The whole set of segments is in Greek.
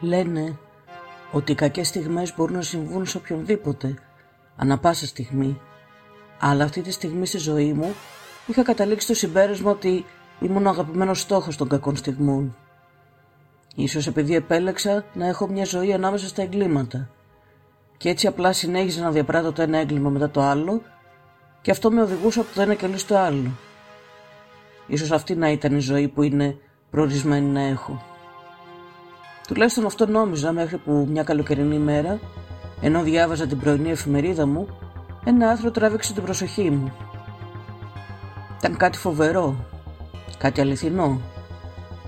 Λένε ότι οι κακές στιγμές μπορούν να συμβούν σε οποιονδήποτε, ανα πάσα στιγμή. Αλλά αυτή τη στιγμή στη ζωή μου είχα καταλήξει το συμπέρασμα ότι ήμουν ο αγαπημένος στόχος των κακών στιγμών. Ίσως επειδή επέλεξα να έχω μια ζωή ανάμεσα στα εγκλήματα. Και έτσι απλά συνέχιζα να διαπράττω το ένα έγκλημα μετά το άλλο και αυτό με οδηγούσε από το ένα κελί στο άλλο. Ίσως αυτή να ήταν η ζωή που είναι προορισμένη να έχω. Τουλάχιστον αυτό νόμιζα μέχρι που μια καλοκαιρινή μέρα, ενώ διάβαζα την πρωινή εφημερίδα μου, ένα άρθρο τράβηξε την προσοχή μου. Ήταν κάτι φοβερό, κάτι αληθινό,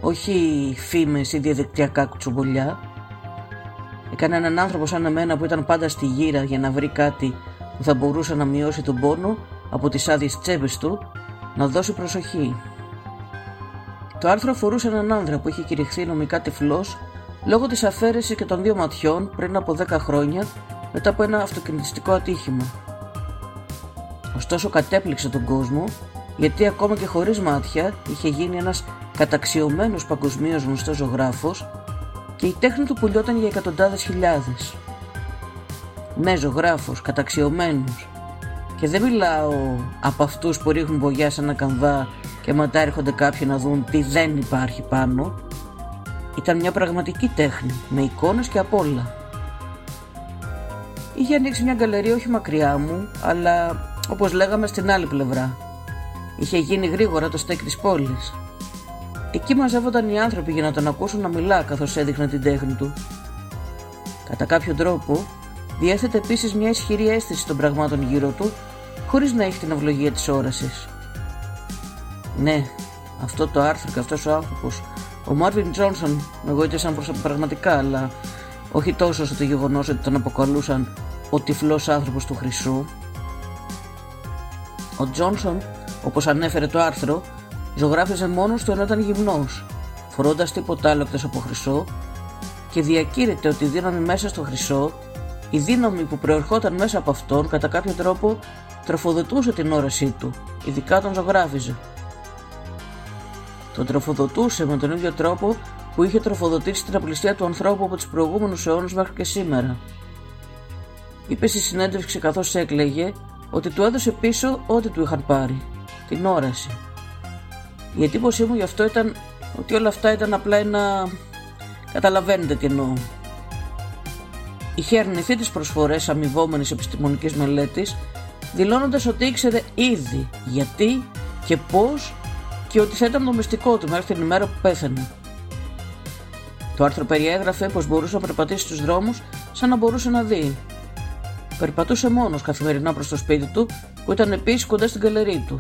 όχι φήμες ή διαδικτυακά κουτσομπολιά. Έκανε έναν άνθρωπο σαν εμένα που ήταν πάντα στη γύρα για να βρει κάτι που θα μπορούσε να μειώσει τον πόνο από τις άδειες τσέπες του, να δώσει προσοχή. Το άρθρο αφορούσε έναν άνδρα που είχε κηρυχθεί νομικά τυφλός λόγω της αφαίρεσης και των δύο ματιών πριν από 10 χρόνια μετά από ένα αυτοκινητιστικό ατύχημα. Ωστόσο κατέπληξε τον κόσμο γιατί ακόμα και χωρίς μάτια είχε γίνει ένας καταξιωμένος παγκοσμίω γνωστός ζωγράφος και η τέχνη του πουλιόταν για εκατοντάδες χιλιάδες. Ναι, ζωγράφος, καταξιωμένος. Και δεν μιλάω από αυτούς που ρίχνουν βογιά σε ένα καμβά και μετά έρχονται κάποιοι να δουν τι δεν υπάρχει πάνω. Ήταν μια πραγματική τέχνη, με εικόνες και απ' όλα. Είχε ανοίξει μια γκαλερία όχι μακριά μου, αλλά όπως λέγαμε στην άλλη πλευρά. Είχε γίνει γρήγορα το στέκι της πόλης. Εκεί μαζεύονταν οι άνθρωποι για να τον ακούσουν να μιλά καθώς έδειχνε την τέχνη του. Κατά κάποιο τρόπο, διέθετε επίσης μια ισχυρή αίσθηση των πραγμάτων γύρω του, χωρίς να έχει την ευλογία της όρασης. Ναι, αυτό το άρθρο και αυτός ο άνθρωπος, ο Μάρβιν Τζόνσον, με γοήτευσαν πραγματικά, αλλά όχι τόσο όσο το γεγονός ότι τον αποκαλούσαν ο τυφλός άνθρωπος του Χρυσού. Ο Τζόνσον, όπως ανέφερε το άρθρο, ζωγράφιζε μόνος του ενώ ήταν γυμνός, φορώντας τίποτα άλλο εκτός από χρυσό και διακήρυτε ότι η δύναμη μέσα στο χρυσό, η δύναμη που προερχόταν μέσα από αυτόν κατά κάποιο τρόπο τροφοδοτούσε την όρασή του, ειδικά τον ζωγράφιζε. Τον τροφοδοτούσε με τον ίδιο τρόπο που είχε τροφοδοτήσει την απληστία του ανθρώπου από τους προηγούμενους αιώνες μέχρι και σήμερα. Είπε στη συνέντευξη καθώς έκλαιγε ότι του έδωσε πίσω ό,τι του είχαν πάρει, την όραση. Η εντύπωσή μου γι' αυτό ήταν ότι όλα αυτά ήταν απλά ένα... Καταλαβαίνετε τι εννοώ. Είχε αρνηθεί τις προσφορές αμοιβόμενης επιστημονικής μελέτης, δηλώνοντας ότι ήξερε ήδη γιατί και πώς και ότι θα ήταν το μυστικό του μέχρι την ημέρα που πέθανε. Το άρθρο περιέγραφε πως μπορούσε να περπατήσει στους δρόμους σαν να μπορούσε να δει. Περπατούσε μόνος καθημερινά προς το σπίτι του που ήταν επίσης κοντά στην καλερί του.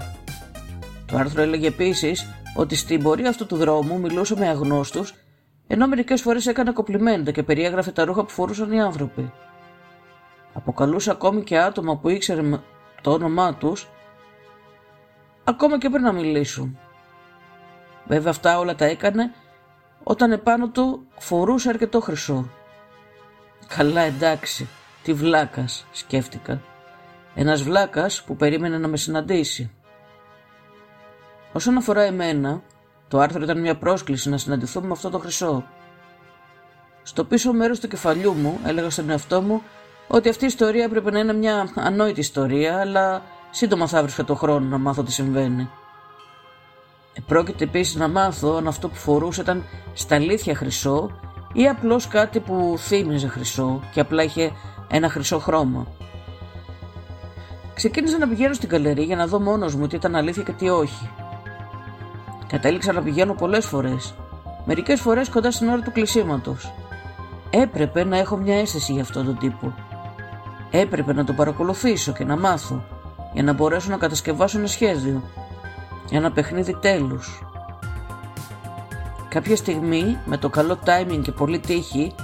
Το άρθρο έλεγε επίσης ότι στην πορεία αυτού του δρόμου μιλούσε με αγνώστους, ενώ μερικές φορές έκανε κοπλιμέντα και περιέγραφε τα ρούχα που φορούσαν οι άνθρωποι. Αποκαλούσε ακόμη και άτομα που ήξερε το όνομά τους, ακόμα και πριν να μιλήσουν. Βέβαια αυτά όλα τα έκανε όταν επάνω του φορούσε αρκετό χρυσό. Καλά εντάξει, τι βλάκας, σκέφτηκα. Ένας βλάκας που περίμενε να με συναντήσει. Όσον αφορά εμένα, το άρθρο ήταν μια πρόσκληση να συναντηθούμε με αυτό το χρυσό. Στο πίσω μέρος του κεφαλιού μου έλεγα στον εαυτό μου ότι αυτή η ιστορία έπρεπε να είναι μια ανόητη ιστορία, αλλά σύντομα θα βρίσκα το χρόνο να μάθω τι συμβαίνει. Επρόκειται επίσης να μάθω αν αυτό που φορούσε ήταν στα αλήθεια χρυσό ή απλώς κάτι που θύμιζε χρυσό και απλά είχε ένα χρυσό χρώμα. Ξεκίνησα να πηγαίνω στην καλερί για να δω μόνος μου τι ήταν αλήθεια και τι όχι. Κατέληξα να πηγαίνω πολλές φορές, μερικές φορές κοντά στην ώρα του κλεισίματος. Έπρεπε να έχω μια αίσθηση για αυτόν τον τύπο. Έπρεπε να τον παρακολουθήσω και να μάθω, για να μπορέσω να κατασκευάσω ένα σχέδιο. Ένα παιχνίδι τέλους. Κάποια στιγμή, με το καλό timing και πολύ τύχη,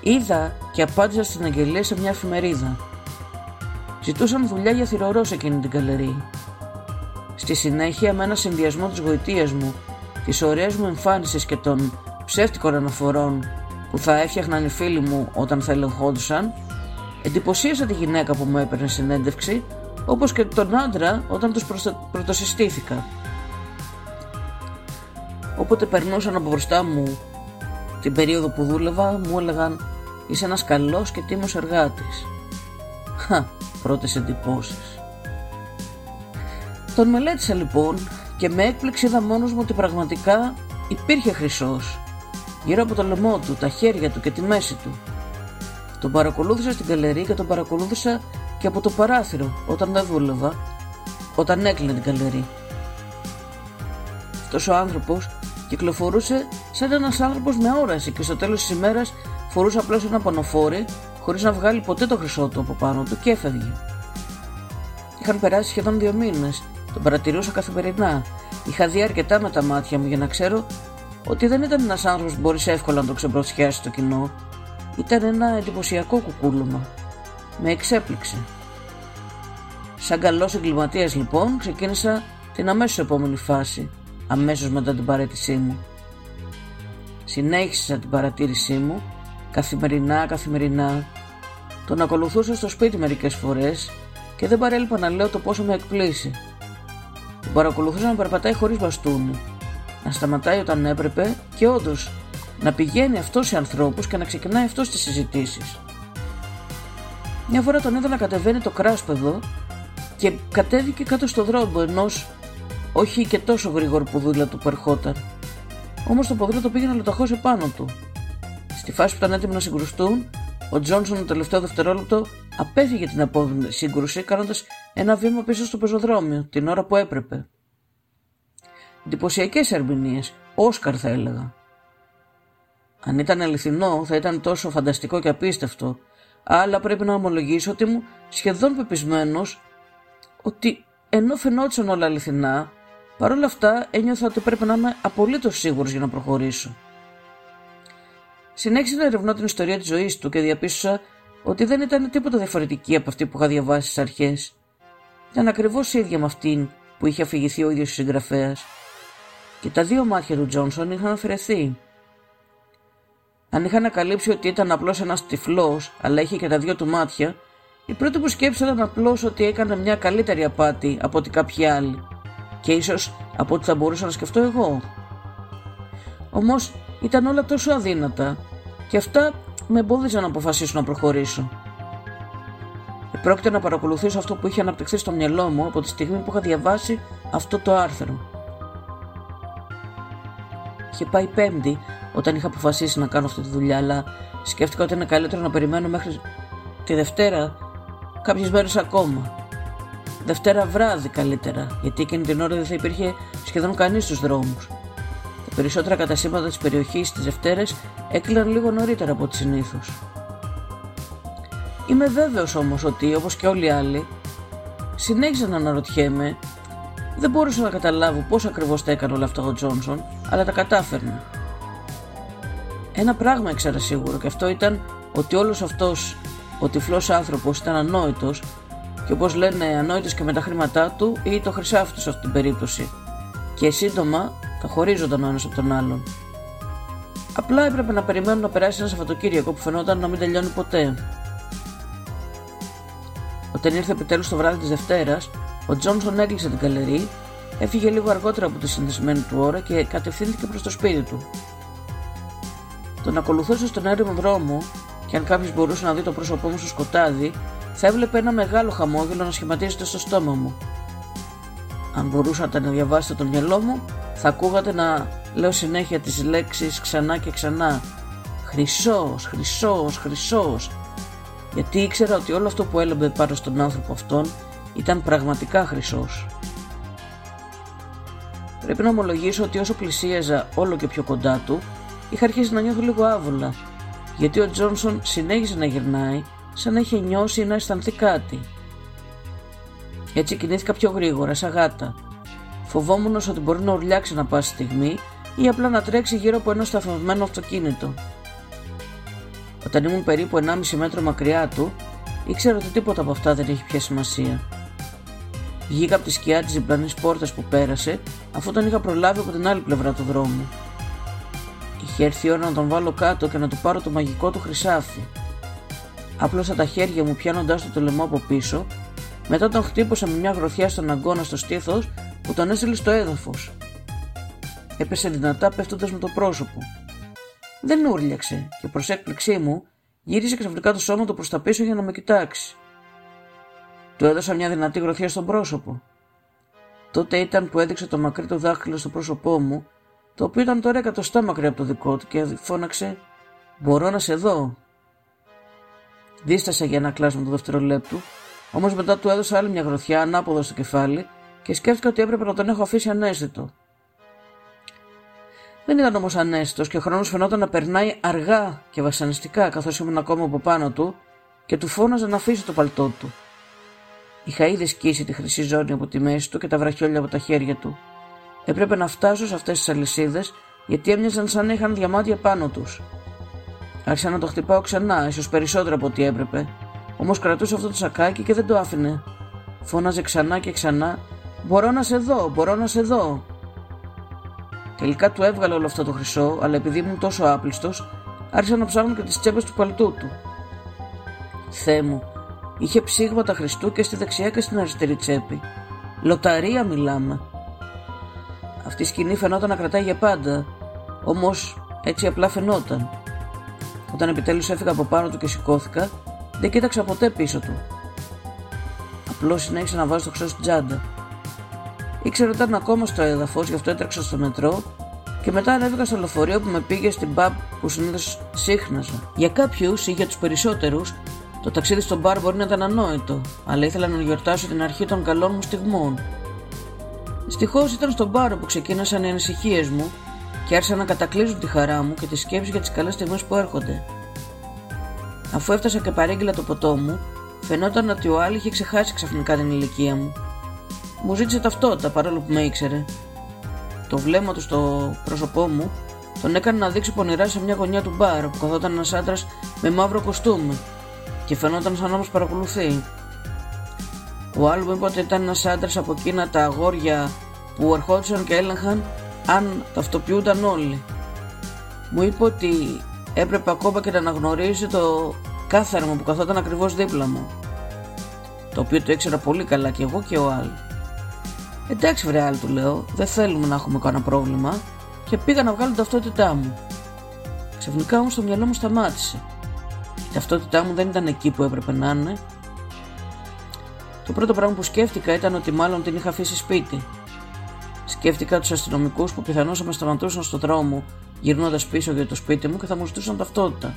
είδα και απάντησα στην αγγελία σε μια εφημερίδα. Ζητούσαν δουλειά για θηρορό σε εκείνη την καλερί Στη συνέχεια με ένα συνδυασμό της γοητείας μου, της ωραίας μου εμφάνισης και των ψεύτικων αναφορών που θα έφτιαχναν οι φίλοι μου όταν θα ελεγχόντουσαν, εντυπωσίασα τη γυναίκα που μου έπαιρνε συνέντευξη, όπως και τον άντρα όταν τους πρωτοσυστήθηκα. Όποτε περνούσαν από μπροστά μου Την περίοδο που δούλευα μου έλεγαν «Είσαι ένας καλός και τίμος εργάτης». Χα, πρώτες εντυπώσεις. Τον μελέτησα λοιπόν και με έκπληξη είδα μόνος μου ότι πραγματικά υπήρχε χρυσός γύρω από το λαιμό του, τα χέρια του και τη μέση του. Τον παρακολούθησα στην καλερί και τον παρακολούθησα και από το παράθυρο όταν δεν δούλευα, όταν έκλεινε την καλερί. Αυτός ο άνθρωπος κυκλοφορούσε σαν ένας άνθρωπος με όραση και στο τέλος της ημέρας φορούσε απλώς ένα πανοφόρι χωρίς να βγάλει ποτέ το χρυσό του από πάνω του και έφευγε. Είχαν περάσει σχεδόν δύο μήνες. Τον παρατηρούσα καθημερινά. Είχα δει αρκετά με τα μάτια μου για να ξέρω ότι δεν ήταν ένας άνθρωπος που μπορείς εύκολα να το ξεμπροστιάσει το κοινό. Ήταν ένα εντυπωσιακό κουκούλωμα. Με εξέπληξε. Σαν καλός εγκληματίας λοιπόν ξεκίνησα την αμέσως επόμενη φάση, αμέσως μετά την παρέτησή μου. Συνέχισα την παρατήρησή μου, καθημερινά καθημερινά. Τον ακολουθούσα στο σπίτι μερικές φορές και δεν παρέλειπα να λέω το πόσο με εκπλήσει. Τον παρακολουθούσα να περπατάει χωρίς μπαστούνι, να σταματάει όταν έπρεπε και όντως να πηγαίνει αυτός σε ανθρώπους και να ξεκινάει αυτός τις συζητήσεις. Μια φορά τον είδα να κατεβαίνει το κράσπεδο και κατέβηκε κάτω στο δρόμο ενός όχι και τόσο γρήγορο ποδούλα του που ερχόταν. Όμως το ποδήλατο το πήγε να λοταχώσει πάνω του. Στη φάση που ήταν έτοιμοι να συγκρουστούν, ο Τζόνσον το τελευταίο δευτερόλεπτο απέφυγε την επόμενη σύγκρουση κάνοντας ένα βήμα πίσω στο πεζοδρόμιο την ώρα που έπρεπε. Εντυπωσιακές ερμηνείες, Όσκαρ θα έλεγα. Αν ήταν αληθινό, θα ήταν τόσο φανταστικό και απίστευτο, αλλά πρέπει να ομολογήσω ότι ήμουν σχεδόν πεπισμένος ότι ενώ φαινόντουσαν όλα αληθινά, παρόλα αυτά ένιωθα ότι πρέπει να είμαι απολύτως σίγουρος για να προχωρήσω. Συνέχισα να ερευνώ την ιστορία της ζωής του και διαπίστωσα ότι δεν ήταν τίποτα διαφορετική από αυτή που είχα διαβάσει στις αρχές. Ήταν ακριβώς ίδια με αυτήν που είχε αφηγηθεί ο ίδιος ο συγγραφέας και τα δύο μάτια του Τζόνσον είχαν αφαιρεθεί. Αν είχα ανακαλύψει ότι ήταν απλώς ένας τυφλός, αλλά είχε και τα δύο του μάτια, η πρώτη μου σκέψη ήταν απλώς ότι έκανε μια καλύτερη απάτη από ότι κάποιοι άλλοι, και ίσως από ό,τι θα μπορούσα να σκεφτώ εγώ. Όμως ήταν όλα τόσο αδύνατα, και αυτά με εμπόδιζαν να αποφασίσω να προχωρήσω. Πρόκειται να παρακολουθήσω αυτό που είχε αναπτυχθεί στο μυαλό μου από τη στιγμή που είχα διαβάσει αυτό το άρθρο. Είχε πάει Πέμπτη όταν είχα αποφασίσει να κάνω αυτή τη δουλειά, αλλά σκέφτηκα ότι είναι καλύτερο να περιμένω μέχρι τη Δευτέρα κάποιες μέρες ακόμα. Δευτέρα βράδυ καλύτερα, γιατί εκείνη την ώρα δεν θα υπήρχε σχεδόν κανείς στους δρόμους. Τα περισσότερα κατασύμματα της περιοχής τι Δευτέρες έκλειναν λίγο νωρίτερα από ό,τι συνήθως. Είμαι βέβαιος όμως ότι, όπως και όλοι οι άλλοι, συνέχιζα να αναρωτιέμαι δεν μπορούσα να καταλάβω πώς ακριβώς τα έκανε όλα αυτά ο Τζόνσον, αλλά τα κατάφερνε. Ένα πράγμα ήξερα σίγουρο και αυτό ήταν ότι όλος αυτός ο τυφλός άνθρωπος ήταν ανόητος και όπως λένε ανόητος και με τα χρήματά του ή το χρυσάφι του σε αυτή την περίπτωση και σύντομα θα χωρίζονταν ο ένας από τον άλλον. Απλά έπρεπε να περιμένουν να περάσει ένα Σαββατοκύριακο που φαινόταν να μην τελειώνει ποτέ. Όταν ήρθε επιτέλους το βράδυ της Δευτέρας, ο Τζόνσον έκλεισε την καλερί, έφυγε λίγο αργότερα από τη συνδεσμένη του ώρα και κατευθύνθηκε προς το σπίτι του. Τον ακολουθούσε στον έρημο δρόμο και αν κάποιος μπορούσε να δει το πρόσωπό μου στο σκοτάδι, θα έβλεπε ένα μεγάλο χαμόγελο να σχηματίζεται στο στόμα μου. Αν μπορούσατε να διαβάσετε το μυαλό μου, θα ακούγατε να λέω συνέχεια τις λέξεις ξανά και ξανά. Χρυσός, χρυσός, χρυσός. Γιατί ήξερα ότι όλο αυτό που έλαμπε πάνω στον άνθρωπο αυτόν ήταν πραγματικά χρυσός. Πρέπει να ομολογήσω ότι όσο πλησίαζα όλο και πιο κοντά του, είχα αρχίσει να νιώθω λίγο άβολα, γιατί ο Τζόνσον συνέχιζε να γυρνάει σαν να είχε νιώσει ή να αισθανθεί κάτι. Έτσι κινήθηκα πιο γρήγορα, σαν γάτα. Φοβόμουν ότι μπορεί να ουρλιάξει να πάση στιγμή ή απλά να τρέξει γύρω από ένα σταθμευμένο αυτοκίνητο. Όταν ήμουν περίπου 1,5 μέτρο μακριά του, ήξερα ότι τίποτα από αυτά δεν έχει πια σημασία. Βγήκα από τη σκιά της διπλανής πόρτας που πέρασε, αφού τον είχα προλάβει από την άλλη πλευρά του δρόμου. Είχε έρθει η ώρα να τον βάλω κάτω και να του πάρω το μαγικό του χρυσάφι. Άπλωσα τα χέρια μου πιάνοντάς του το λαιμό από πίσω, μετά τον χτύπωσα με μια γροθιά στον αγκώνα στο στήθος που τον έστειλε στο έδαφος. Έπεσε δυνατά πέφτοντας με το πρόσωπο. Δεν ούρλιαξε και προς έκπληξή μου γύρισε ξαφνικά το σώμα του προς τα πίσω για να με κοιτάξει. Του έδωσα μια δυνατή γροθιά στον πρόσωπο. Τότε ήταν που έδειξε το μακρύ του δάχτυλο στο πρόσωπό μου, το οποίο ήταν τώρα εκατοστά μακριά από το δικό του και φώναξε «Μπορώ να σε δω». Δίστασα για ένα κλάσμα του δευτερολέπτου, όμως μετά του έδωσα άλλη μια γροθιά ανάποδα στο κεφάλι και σκέφτηκα ότι έπρεπε να τον έχω αφήσει ανέστητο. Δεν ήταν όμως ανέστητος και ο χρόνος φαινόταν να περνάει αργά και βασανιστικά καθώς ήμουν ακόμα από πάνω του και του φώναζε να αφήσει το παλτό του. Είχα ήδη σκίσει τη χρυσή ζώνη από τη μέση του και τα βραχιόλια από τα χέρια του. Έπρεπε να φτάσω σε αυτές τις αλυσίδες γιατί έμοιαζαν σαν να είχαν διαμάντια πάνω τους. Άρχισα να το χτυπάω ξανά, ίσως περισσότερο από ό,τι έπρεπε. Όμως κρατούσε αυτό το σακάκι και δεν το άφηνε. Φώναζε ξανά και ξανά: Μπορώ να σε δω, μπορώ να σε δω. Τελικά του έβγαλε όλο αυτό το χρυσό, αλλά επειδή ήμουν τόσο άπλιστος, άρχισα να ψάχνω και τις τσέπες του παλτού του. Θεέ μου, είχε ψήγματα Χριστού και στη δεξιά και στην αριστερή τσέπη. Λοταρία μιλάμε. Αυτή η σκηνή φαινόταν να κρατάει για πάντα, όμως έτσι απλά φαινόταν. Όταν επιτέλους έφυγα από πάνω του και σηκώθηκα, δεν κοίταξα ποτέ πίσω του. Απλώς συνέχισα να βάζω το χρυσό στην τσάντα. Ήξερα ότι ήταν ακόμα στο έδαφος, γι' αυτό έτρεξα στο μετρό και μετά ανέβηκα στο λεωφορείο που με πήγε στην pub που συνήθως σύχναζα. Για κάποιους ή για τους περισσότερους, το ταξίδι στον μπαρ μπορεί να ήταν ανόητο, αλλά ήθελα να γιορτάσω την αρχή των καλών μου στιγμών. Δυστυχώς ήταν στον μπαρ που ξεκίνησαν οι ανησυχίες μου και άρχισαν να κατακλείζουν τη χαρά μου και τη σκέψη για τις καλές στιγμές που έρχονται. Αφού έφτασα και παρήγγειλα το ποτό μου, φαινόταν ότι ο Άλλη είχε ξεχάσει ξαφνικά την ηλικία μου. Μου ζήτησε ταυτότητα παρόλο που με ήξερε. Το βλέμμα του στο πρόσωπό μου τον έκανε να δείξει πονηρά σε μια γωνιά του μπαρ που καθόταν ένας άντρας με μαύρο κοστούμι και φαινόταν σαν να μας παρακολουθεί. Ο άλλο μου είπε ότι ήταν ένας άντρας από εκείνα τα αγόρια που ερχόντουσαν και έλεγχαν αν ταυτοποιούνταν όλοι. Μου είπε ότι έπρεπε ακόμα και να αναγνωρίζει το κάθαρμα που καθόταν ακριβώς δίπλα μου. Το οποίο το ήξερα πολύ καλά και εγώ και ο Αλ. Εντάξει βρε Αλ του λέω, δεν θέλουμε να έχουμε κανένα πρόβλημα και πήγα να βγάλω την ταυτότητά μου. Ξαφνικά όμως το μυαλό μου σταμάτησε. Η ταυτότητά μου δεν ήταν εκεί που έπρεπε να είναι. Το πρώτο πράγμα που σκέφτηκα ήταν ότι μάλλον την είχα αφήσει σπίτι. Σκέφτηκα τους αστυνομικούς που πιθανώς θα με σταματούσαν στο δρόμο γυρνώντας πίσω για το σπίτι μου και θα μου ζητούσαν ταυτότητα.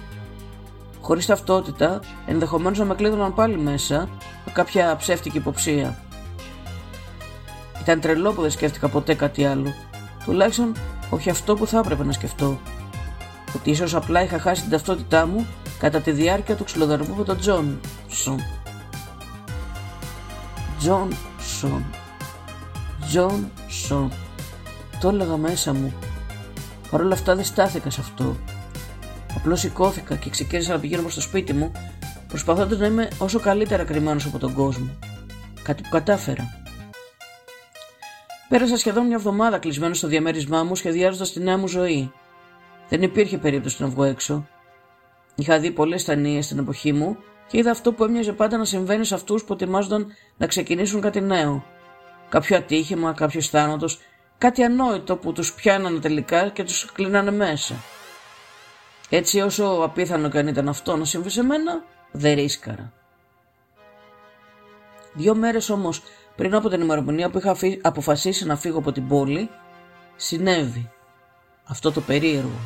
Χωρίς ταυτότητα, ενδεχομένως να με κλείδωναν πάλι μέσα με κάποια ψεύτικη υποψία. Ήταν τρελό που δεν σκέφτηκα ποτέ κάτι άλλο. Τουλάχιστον όχι αυτό που θα έπρεπε να σκεφτώ. Ότι ίσως απλά είχα χάσει την ταυτότητά μου κατά τη διάρκεια του ξυλοδαρμού με τον Τζον. Σον. Τζον Σον. Τζον Σον. Το έλεγα μέσα μου. Παρ' όλα αυτά δεν στάθηκα σε αυτό. Απλώς σηκώθηκα και ξεκίνησα να πηγαίνω προς το σπίτι μου, προσπαθώντας να είμαι όσο καλύτερα κρυμμένος από τον κόσμο. Κάτι που κατάφερα. Πέρασα σχεδόν μια εβδομάδα κλεισμένο στο διαμέρισμά μου, σχεδιάζοντας τη νέα μου ζωή. Δεν υπήρχε περίπτωση να βγω έξω. Είχα δει πολλές ταινίες στην εποχή μου και είδα αυτό που έμοιαζε πάντα να συμβαίνει σε αυτούς που ετοιμάζονταν να ξεκινήσουν κάτι νέο. Κάποιο ατύχημα, κάποιος θάνατος, κάτι ανόητο που τους πιάνανε τελικά και τους κλείνανε μέσα. Έτσι όσο απίθανο και αν ήταν αυτό να συμβεί σε μένα, δεν ρίσκαρα. Δύο μέρες όμως πριν από την ημερομηνία που είχα αποφασίσει να φύγω από την πόλη, συνέβη αυτό το περίεργο,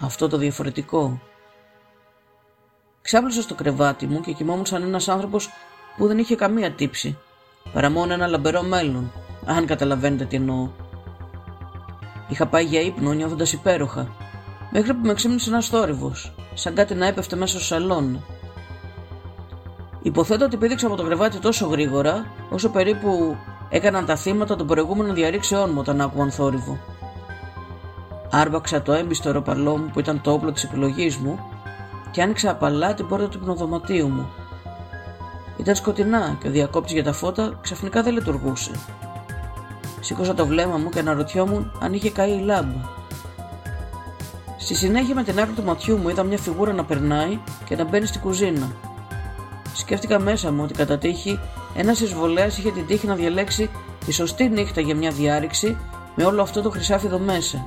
αυτό το διαφορετικό. Ξάπλωσα στο κρεβάτι μου και κοιμόμουν σαν ένας άνθρωπος που δεν είχε καμία τύψη, παρά μόνο ένα λαμπερό μέλλον, αν καταλαβαίνετε τι εννοώ. Είχα πάει για ύπνο νιώθοντας υπέροχα, μέχρι που με ξύμνησε ένας θόρυβος, σαν κάτι να έπεφτε μέσα στο σαλόνι. Υποθέτω ότι πήδηξα από το κρεβάτι τόσο γρήγορα, όσο περίπου έκαναν τα θύματα των προηγούμενων διαρρήξεών μου όταν άκουγαν θόρυβο. Άρβαξα το έμπιστο ροπαλό μου που ήταν το όπλο της επιλογής μου και άνοιξα απαλά την πόρτα του υπνοδωματίου μου. Ήταν σκοτεινά και ο διακόπτης για τα φώτα ξαφνικά δεν λειτουργούσε. Σήκωσα το βλέμμα μου και αναρωτιόμουν αν είχε καεί η λάμπα. Στη συνέχεια με την άκρη του ματιού μου είδα μια φιγούρα να περνάει και να μπαίνει στην κουζίνα. Σκέφτηκα μέσα μου ότι κατά τύχη ένας εισβολέας είχε την τύχη να διαλέξει τη σωστή νύχτα για μια διάρρηξη με όλο αυτό το χρυσάφιδο μέσα.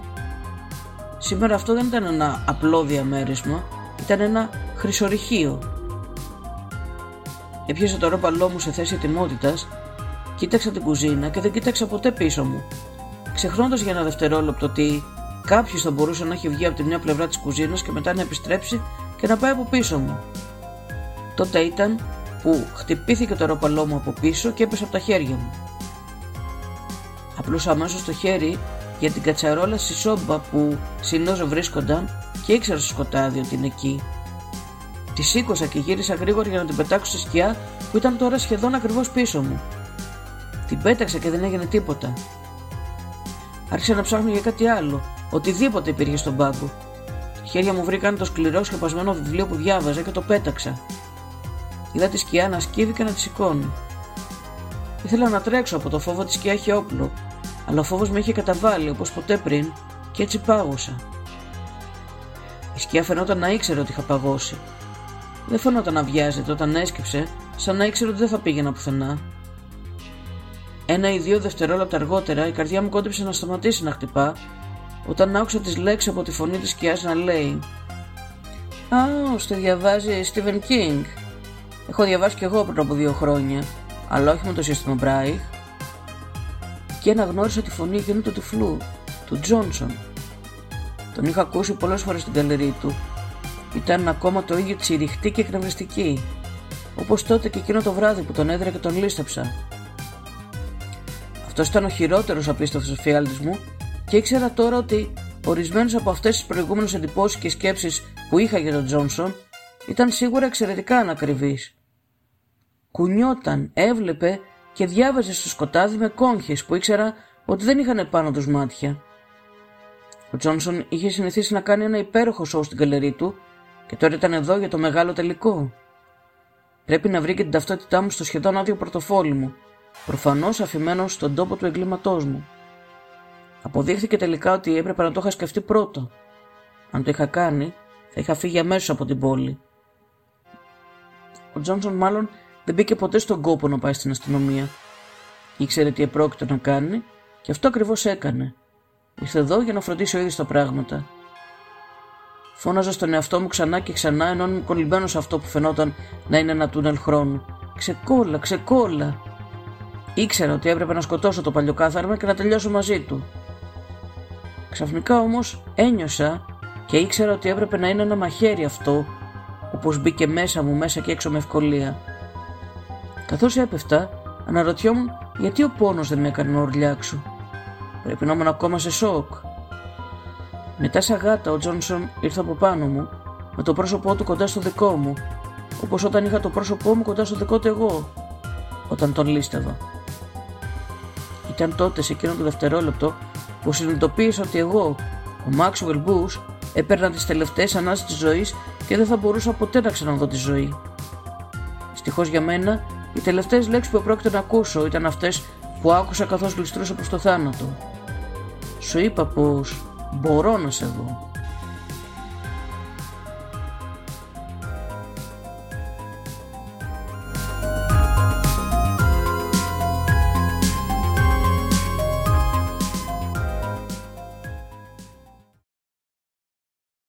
σήμερα αυτό δεν ήταν ένα απλό διαμέρισμα, ήταν ένα χρυσορυχείο. Έπιασα το ρόπαλό μου σε θέση ετοιμότητας, κοίταξα την κουζίνα και δεν κοίταξα ποτέ πίσω μου. Ξεχνώντα για ένα δευτερόλεπτο ότι κάποιος θα μπορούσε να έχει βγει από τη μια πλευρά της κουζίνας και μετά να επιστρέψει και να πάει από πίσω μου. Τότε ήταν που χτυπήθηκε το ροπαλό μου από πίσω και έπεσε από τα χέρια μου. Απλούσα αμέσως το χέρι για την κατσαρόλα στη σόμπα που συνόζω βρίσκονταν και ήξερα στο σκοτάδι ότι είναι εκεί. Τη σήκωσα και γύρισα γρήγορα για να την πετάξω στη σκιά που ήταν τώρα σχεδόν ακριβώς πίσω μου. Την πέταξα και δεν έγινε τίποτα. Άρχισα να ψάχνω για κάτι άλλο, οτιδήποτε υπήρχε στον πάγκο. Τα χέρια μου βρήκαν το σκληρό σκεπασμένο βιβλίο που διάβαζα και το πέταξα. Είδα τη σκιά να σκύβει και να τη σηκώνει. Ήθελα να τρέξω από το φόβο τη σκιά έχει όπλο, αλλά ο φόβος με είχε καταβάλει όπως ποτέ πριν και έτσι πάγωσα. Η σκιά φαινόταν να ήξερε ότι είχα παγώσει. Δεν φαινόταν να βιάζεται όταν έσκυψε, σαν να ήξερε ότι δεν θα πήγαινα πουθενά. Ένα ή δύο δευτερόλεπτα αργότερα η καρδιά μου κόντεψε να σταματήσει να χτυπά όταν άκουσα τις λέξεις από τη φωνή της σκιάς να λέει «Α, στο διαβάζει Stephen King». Έχω διαβάσει κι εγώ πριν από δύο χρόνια, αλλά όχι με το σύστημα Μπράιχ. Και αναγνώρισα τη φωνή εκείνου του τυφλού, του Τζόνσον. Τον είχα ακούσει πολλές φορές στην καλερί του. Ήταν ακόμα το ίδιο τσιριχτή και εκνευριστική, όπως τότε και εκείνο το βράδυ που τον έδρα και τον λίστεψα. Αυτός ήταν ο χειρότερος απίστευτος φιάλτη μου και ήξερα τώρα ότι ορισμένες από αυτές τις προηγούμενες εντυπώσεις και σκέψεις που είχα για τον Τζόνσον ήταν σίγουρα εξαιρετικά ανακριβείς. Κουνιόταν, έβλεπε και διάβαζε στο σκοτάδι με κόγχες που ήξερα ότι δεν είχαν πάνω τους μάτια. Ο Τζόνσον είχε συνηθίσει να κάνει ένα υπέροχο σοου στην καλερί του και τώρα ήταν εδώ για το μεγάλο τελικό. Πρέπει να βρει και την ταυτότητά μου στο σχεδόν άδειο πορτοφόλι μου προφανώς αφημένος στον τόπο του εγκλήματός μου. Αποδείχθηκε τελικά ότι έπρεπε να το είχα σκεφτεί πρώτο. Αν το είχα κάνει, θα είχα φύγει αμέσως από την πόλη. Ο Τζόνσον μάλλον δεν μπήκε ποτέ στον κόπο να πάει στην αστυνομία. Ήξερε τι επρόκειτο να κάνει και αυτό ακριβώς έκανε. Ήρθε εδώ για να φροντίσει ο ίδιος τα πράγματα. Φώναζα στον εαυτό μου ξανά και ξανά ενώ ήμουν κολλημένο σε αυτό που φαινόταν να είναι ένα τούνελ χρόνου. Ξεκόλα, ξεκόλα. Ήξερα ότι έπρεπε να σκοτώσω το παλιοκάθαρμα και να τελειώσω μαζί του. Ξαφνικά όμως ένιωσα και ήξερα ότι έπρεπε να είναι ένα μαχαίρι αυτό, όπως μπήκε μέσα μου μέσα και έξω με ευκολία. Καθώς έπεφτα, αναρωτιόμουν γιατί ο πόνος δεν με έκανε να ορλιάξω. Πρέπει να ήμουν ακόμα σε σοκ. Μετά σαν γάτα ο Τζόνσον ήρθε από πάνω μου, με το πρόσωπό του κοντά στο δικό μου, όπως όταν είχα το πρόσωπό μου κοντά στο δικό του εγώ, όταν τον λίστευα. Ήταν τότε σε εκείνο το δευτερόλεπτο που συνειδητοποίησα ότι εγώ, ο Μάξουελ Μπούς, έπαιρνα τις τελευταίες ανάσες της ζωής και δεν θα μπορούσα ποτέ να ξαναδώ τη ζωή. Δυστυχώς για μένα, οι τελευταίες λέξεις που πρόκειται να ακούσω ήταν αυτές που άκουσα καθώς γλιστρούσα προς το θάνατο. Σου είπα πως μπορώ να σε δω.